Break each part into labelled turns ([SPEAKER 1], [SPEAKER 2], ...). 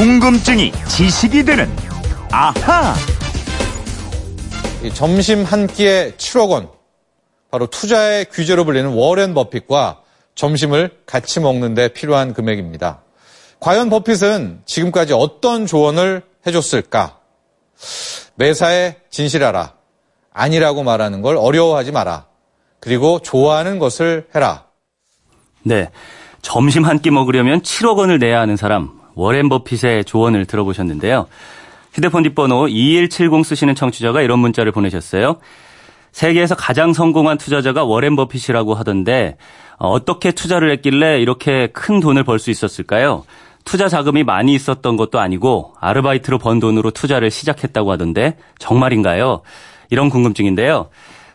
[SPEAKER 1] 궁금증이 지식이 되는 아하.
[SPEAKER 2] 점심 한 끼에 7억 원. 바로 투자의 규제로 불리는 워렌 버핏과 점심을 같이 먹는데 필요한 금액입니다. 과연 버핏은 지금까지 어떤 조언을 해줬을까? 매사에 진실하라. 아니라고 말하는 걸 어려워하지 마라. 그리고 좋아하는 것을 해라.
[SPEAKER 3] 네. 점심 한 끼 먹으려면 7억 원을 내야 하는 사람, 워렌 버핏의 조언을 들어보셨는데요. 휴대폰 뒷번호 2170 쓰시는 청취자가 이런 문자를 보내셨어요. 세계에서 가장 성공한 투자자가 워렌 버핏이라고 하던데 어떻게 투자를 했길래 이렇게 큰 돈을 벌 수 있었을까요? 투자 자금이 많이 있었던 것도 아니고 아르바이트로 번 돈으로 투자를 시작했다고 하던데 정말인가요? 이런 궁금증인데요.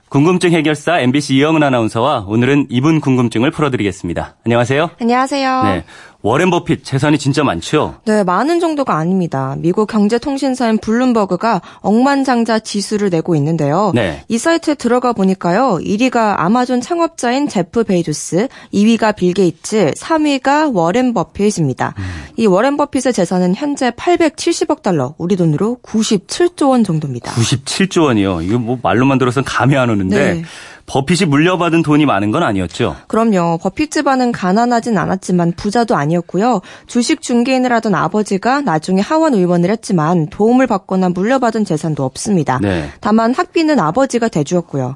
[SPEAKER 3] 궁금증 해결사 MBC 이영은 아나운서와 오늘은 이분 궁금증을 풀어드리겠습니다. 안녕하세요.
[SPEAKER 4] 안녕하세요.
[SPEAKER 3] 네. 워렌 버핏 재산이 진짜 많죠?
[SPEAKER 4] 네, 많은 정도가 아닙니다. 미국 경제통신사인 블룸버그가 억만장자 지수를 내고 있는데요.
[SPEAKER 3] 네.
[SPEAKER 4] 이 사이트에 들어가 보니까요. 1위가 아마존 창업자인 제프 베이조스, 2위가 빌 게이츠, 3위가 워렌 버핏입니다.
[SPEAKER 3] 음.
[SPEAKER 4] 이 워렌 버핏의 재산은 현재 870억 달러, 우리 돈으로 97조 원 정도입니다.
[SPEAKER 3] 97조 원이요. 이거 뭐 말로만 들어서는 감이 안 오는데
[SPEAKER 4] 네.
[SPEAKER 3] 버핏이 물려받은 돈이 많은 건 아니었죠?
[SPEAKER 4] 그럼요. 버핏 집안은 가난하진 않았지만 부자도 아니었고요. 주식 중개인을 하던 아버지가 나중에 하원 의원을 했지만 도움을 받거나 물려받은 재산도 없습니다.
[SPEAKER 3] 네.
[SPEAKER 4] 다만 학비는 아버지가 대주었고요.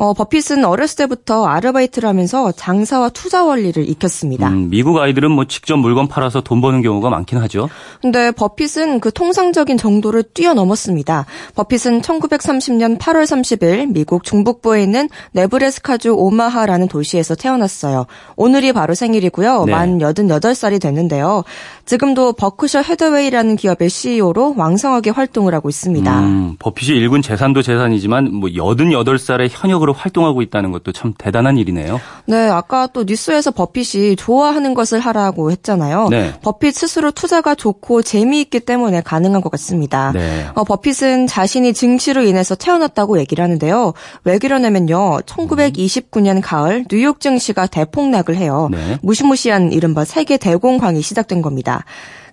[SPEAKER 4] 어, 버핏은 어렸을 때부터 아르바이트를 하면서 장사와 투자 원리를 익혔습니다.
[SPEAKER 3] 음, 미국 아이들은 뭐 직접 물건 팔아서 돈 버는 경우가 많긴 하죠.
[SPEAKER 4] 근데 버핏은 그 통상적인 정도를 뛰어넘었습니다. 버핏은 1930년 8월 30일 미국 중북부에 있는 네브래스카주 오마하라는 도시에서 태어났어요. 오늘이 바로 생일이고요.
[SPEAKER 3] 네.
[SPEAKER 4] 만 88살이 됐는데요. 지금도 버크셔 헤더웨이라는 기업의 CEO로 왕성하게 활동을 하고 있습니다.
[SPEAKER 3] 음, 버핏이 일군 재산도 재산이지만 뭐 88살의 현역으로 활동하고 있다는 것도 참 대단한 일이네요.
[SPEAKER 4] 네, 아까 또 뉴스에서 버핏이 좋아하는 것을 하라고 했잖아요.
[SPEAKER 3] 네.
[SPEAKER 4] 버핏 스스로 투자가 좋고 재미있기 때문에 가능한 것 같습니다.
[SPEAKER 3] 네.
[SPEAKER 4] 어, 버핏은 자신이 증시로 인해서 태어났다고 얘기를 하는데요. 왜 그러냐면요. 1929년 가을 뉴욕 증시가 대폭락을 해요.
[SPEAKER 3] 네.
[SPEAKER 4] 무시무시한 이른바 세계 대공황이 시작된 겁니다.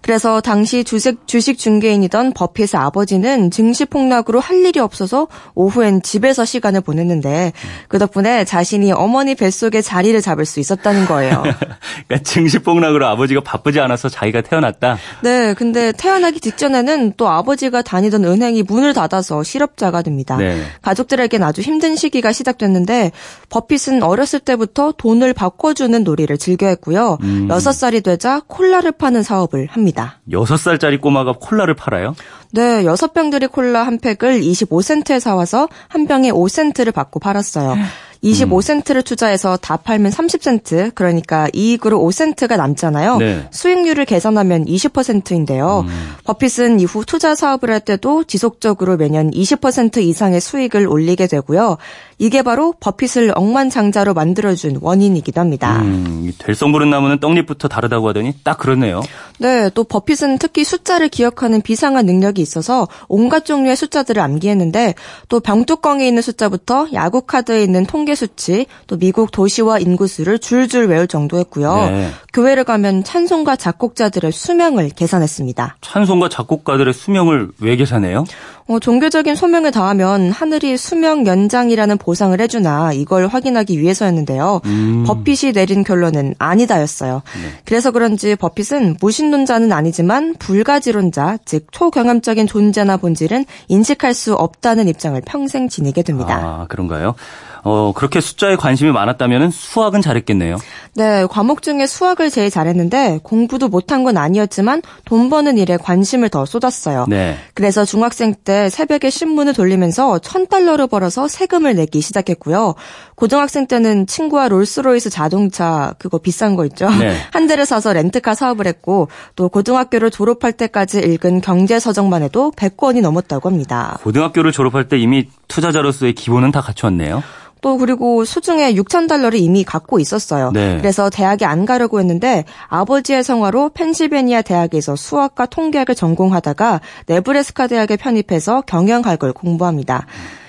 [SPEAKER 4] 그래서 당시 주식, 주식 중개인이던 버핏의 아버지는 증시 폭락으로 할 일이 없어서 오후엔 집에서 시간을 보냈는데 그 덕분에 자신이 어머니 뱃속에 자리를 잡을 수 있었다는 거예요.
[SPEAKER 3] 그러니까 증시 폭락으로 아버지가 바쁘지 않아서 자기가 태어났다.
[SPEAKER 4] 네, 근데 태어나기 직전에는 또 아버지가 다니던 은행이 문을 닫아서 실업자가 됩니다.
[SPEAKER 3] 네.
[SPEAKER 4] 가족들에겐 아주 힘든 시기가 시작됐는데 버핏은 어렸을 때부터 돈을 바꿔주는 놀이를 즐겨 했고요.
[SPEAKER 3] 음.
[SPEAKER 4] 여섯 살이 되자 콜라를 파는 사업을 합니다.
[SPEAKER 3] 6살짜리 꼬마가 콜라를 팔아요?
[SPEAKER 4] 네, 여섯 병들이 콜라 한 팩을 25센트에 사와서 한 병에 5센트를 받고 팔았어요. 25센트를 투자해서 다 팔면 30센트, 그러니까 이익으로 5센트가 남잖아요.
[SPEAKER 3] 네.
[SPEAKER 4] 수익률을 계산하면 20%인데요. 버핏은 이후 투자 사업을 할 때도 지속적으로 매년 20% 이상의 수익을 올리게 되고요. 이게 바로 버핏을 억만장자로 만들어준 원인이기도 합니다.
[SPEAKER 3] 음, 이 될성 부른 나무는 떡잎부터 다르다고 하더니 딱 그렇네요.
[SPEAKER 4] 네, 또 버핏은 특히 숫자를 기억하는 비상한 능력이 있어서 온갖 종류의 숫자들을 암기했는데 또 병뚜껑에 있는 숫자부터 야구 카드에 있는 통계 수치, 또 미국 도시와 인구수를 줄줄 외울 정도였고요.
[SPEAKER 3] 네.
[SPEAKER 4] 교회를 가면 찬송가 작곡자들의 수명을 계산했습니다.
[SPEAKER 3] 찬송가 작곡가들의 수명을 왜 계산해요?
[SPEAKER 4] 어, 종교적인 소명을 다하면 하늘이 수명 연장이라는 보상을 해주나 이걸 확인하기 위해서였는데요.
[SPEAKER 3] 음.
[SPEAKER 4] 버핏이 내린 결론은 아니다였어요. 그래서 그런지 버핏은 무신론자는 아니지만 불가지론자, 즉 초경험적인 존재나 본질은 인식할 수 없다는 입장을 평생 지니게 됩니다.
[SPEAKER 3] 아, 그런가요? 어, 그렇게 숫자에 관심이 많았다면 수학은 잘했겠네요.
[SPEAKER 4] 네, 과목 중에 수학을 제일 잘했는데 공부도 못한 건 아니었지만 돈 버는 일에 관심을 더 쏟았어요.
[SPEAKER 3] 네.
[SPEAKER 4] 그래서 중학생 때 새벽에 신문을 돌리면서 천 달러를 벌어서 세금을 내기 시작했고요. 고등학생 때는 친구와 롤스로이스 자동차 그거 비싼 거 있죠.
[SPEAKER 3] 네.
[SPEAKER 4] 한 대를 사서 렌트카 사업을 했고 또 고등학교를 졸업할 때까지 읽은 경제 서적만 해도 100권이 넘었다고 합니다.
[SPEAKER 3] 고등학교를 졸업할 때 이미 투자자로서의 기본은 다 갖췄네요.
[SPEAKER 4] 또 그리고 수중에 6천 달러를 이미 갖고 있었어요.
[SPEAKER 3] 네.
[SPEAKER 4] 그래서 대학에 안 가려고 했는데 아버지의 성화로 펜실베니아 대학에서 수학과 통계학을 전공하다가 네브래스카 대학에 편입해서 경영학을 공부합니다.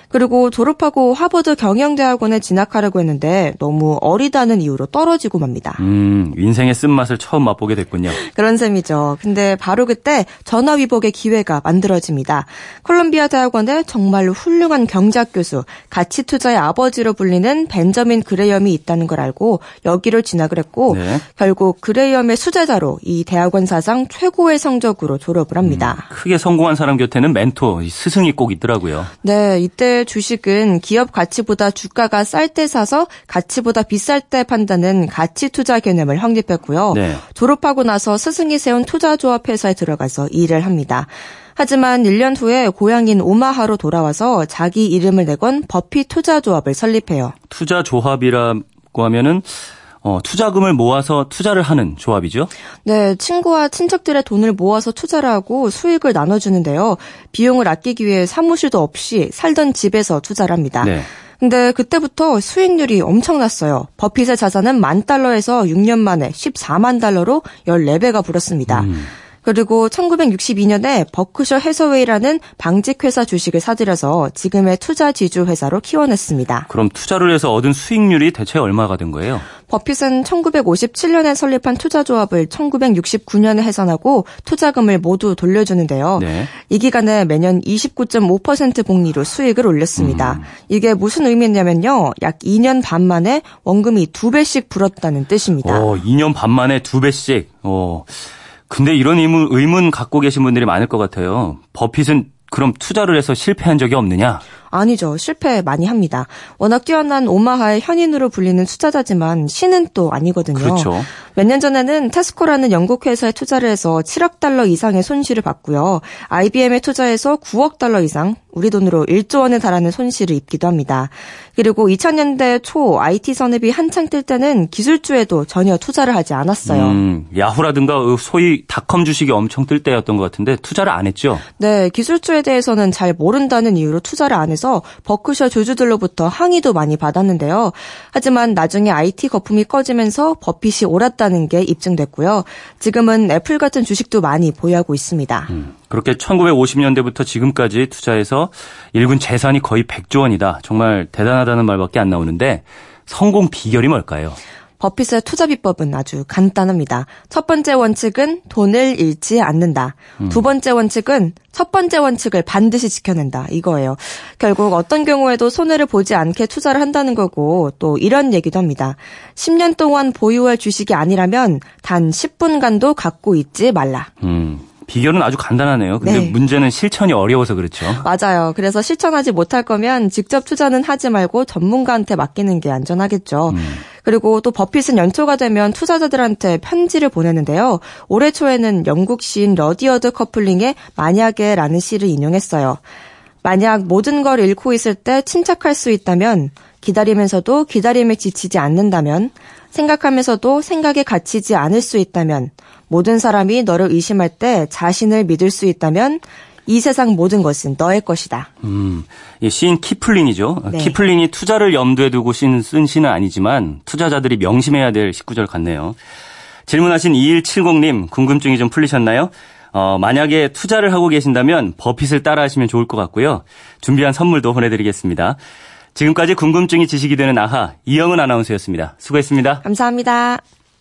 [SPEAKER 4] 그리고 졸업하고 하버드 경영대학원에 진학하려고 했는데 너무 어리다는 이유로 떨어지고 맙니다.
[SPEAKER 3] 음, 인생의 쓴맛을 처음 맛보게 됐군요.
[SPEAKER 4] 그런 셈이죠. 근데 바로 그때 전화위복의 기회가 만들어집니다. 콜롬비아 대학원에 정말로 훌륭한 경제학 교수, 가치 투자의 아버지로 불리는 벤저민 그레이엄이 있다는 걸 알고 여기를 진학을 했고
[SPEAKER 3] 네.
[SPEAKER 4] 결국 그레이엄의 수제자로 이 대학원 사상 최고의 성적으로 졸업을 합니다.
[SPEAKER 3] 크게 성공한 사람 곁에는 멘토, 이 스승이 꼭 있더라고요.
[SPEAKER 4] 네, 이때 주식은 기업 가치보다 주가가 쌀 때 사서 가치보다 비쌀 때 판다는 가치 투자 개념을 확립했고요.
[SPEAKER 3] 네.
[SPEAKER 4] 졸업하고 나서 스승이 세운 투자조합 회사에 들어가서 일을 합니다. 하지만 1년 후에 고향인 오마하로 돌아와서 자기 이름을 내건 버피 투자조합을 설립해요.
[SPEAKER 3] 투자 조합이라고 하면은 어, 투자금을 모아서 투자를 하는 조합이죠.
[SPEAKER 4] 네, 친구와 친척들의 돈을 모아서 투자를 하고 수익을 나눠주는데요. 비용을 아끼기 위해 사무실도 없이 살던 집에서 투자를 합니다.
[SPEAKER 3] 네.
[SPEAKER 4] 근데 그때부터 수익률이 엄청났어요. 버핏의 자산은 만 달러에서 6년 만에 14만 달러로 14배가 불었습니다. 그리고 1962년에 버크셔 해서웨이라는 방직회사 주식을 사들여서 지금의 투자 지주 회사로 키워냈습니다.
[SPEAKER 3] 그럼 투자를 해서 얻은 수익률이 대체 얼마가 된 거예요?
[SPEAKER 4] 버핏은 1957년에 설립한 투자조합을 1969년에 해산하고 투자금을 모두 돌려주는데요.
[SPEAKER 3] 네.
[SPEAKER 4] 이 기간에 매년 29.5% 복리로 수익을 올렸습니다. 이게 무슨 의미냐면요. 약 2년 반 만에 원금이 두 배씩 불었다는 뜻입니다.
[SPEAKER 3] 어, 2년 반 만에 두 배씩. 어. 근데 이런 의문, 의문 갖고 계신 분들이 많을 것 같아요. 버핏은 그럼 투자를 해서 실패한 적이 없느냐?
[SPEAKER 4] 아니죠. 실패 많이 합니다. 워낙 뛰어난 오마하의 현인으로 불리는 투자자지만 신은 또 아니거든요.
[SPEAKER 3] 그렇죠.
[SPEAKER 4] 몇 년 전에는 테스코라는 영국 회사에 투자를 해서 7억 달러 이상의 손실을 봤고요. IBM에 투자해서 9억 달러 이상, 우리 돈으로 1조 원에 달하는 손실을 입기도 합니다. 그리고 2000년대 초 IT 산업이 한창 뜰 때는 기술주에도 전혀 투자를 하지 않았어요.
[SPEAKER 3] 음, 야후라든가 소위 닷컴 주식이 엄청 뜰 때였던 것 같은데 투자를 안 했죠?
[SPEAKER 4] 네, 기술주에 대해서는 잘 모른다는 이유로 투자를 안 해서 버크셔 조주들로부터 항의도 많이 받았는데요. 하지만 나중에 IT 거품이 꺼지면서 버핏이 옳았다 는 게 입증됐고요. 지금은 애플 같은 주식도 많이 보유하고 있습니다.
[SPEAKER 3] 음, 그렇게 1950년대부터 지금까지 투자해서 일군 재산이 거의 100조 원이다. 정말 대단하다는 말밖에 안 나오는데 성공 비결이 뭘까요?
[SPEAKER 4] 버핏의 투자 비법은 아주 간단합니다. 첫 번째 원칙은 돈을 잃지 않는다. 두 번째 원칙은 첫 번째 원칙을 반드시 지켜낸다. 이거예요. 결국 어떤 경우에도 손해를 보지 않게 투자를 한다는 거고 또 이런 얘기도 합니다. 10년 동안 보유할 주식이 아니라면 단 10분간도 갖고 있지 말라.
[SPEAKER 3] 음, 비결은 아주 간단하네요. 근데
[SPEAKER 4] 네.
[SPEAKER 3] 문제는 실천이 어려워서 그렇죠.
[SPEAKER 4] 맞아요. 그래서 실천하지 못할 거면 직접 투자는 하지 말고 전문가한테 맡기는 게 안전하겠죠. 그리고 또 버핏은 연초가 되면 투자자들한테 편지를 보내는데요. 올해 초에는 영국 시인 러디어드 키플링의 만약에라는 시를 인용했어요. 만약 모든 걸 잃고 있을 때 침착할 수 있다면 기다리면서도 기다림에 지치지 않는다면 생각하면서도 생각에 갇히지 않을 수 있다면 모든 사람이 너를 의심할 때 자신을 믿을 수 있다면 이 세상 모든 것은 너의 것이다.
[SPEAKER 3] 음, 이 시인 키플링이죠.
[SPEAKER 4] 네.
[SPEAKER 3] 키플링이 투자를 염두에 두고 쓴, 쓴 시는 아니지만 투자자들이 명심해야 될 시 구절 같네요. 질문하신 2170님 궁금증이 좀 풀리셨나요? 어, 만약에 투자를 하고 계신다면 버핏을 따라 하시면 좋을 것 같고요. 준비한 선물도 보내드리겠습니다. 지금까지 궁금증이 지식이 되는 아하 이영은 아나운서였습니다. 수고했습니다.
[SPEAKER 4] 감사합니다.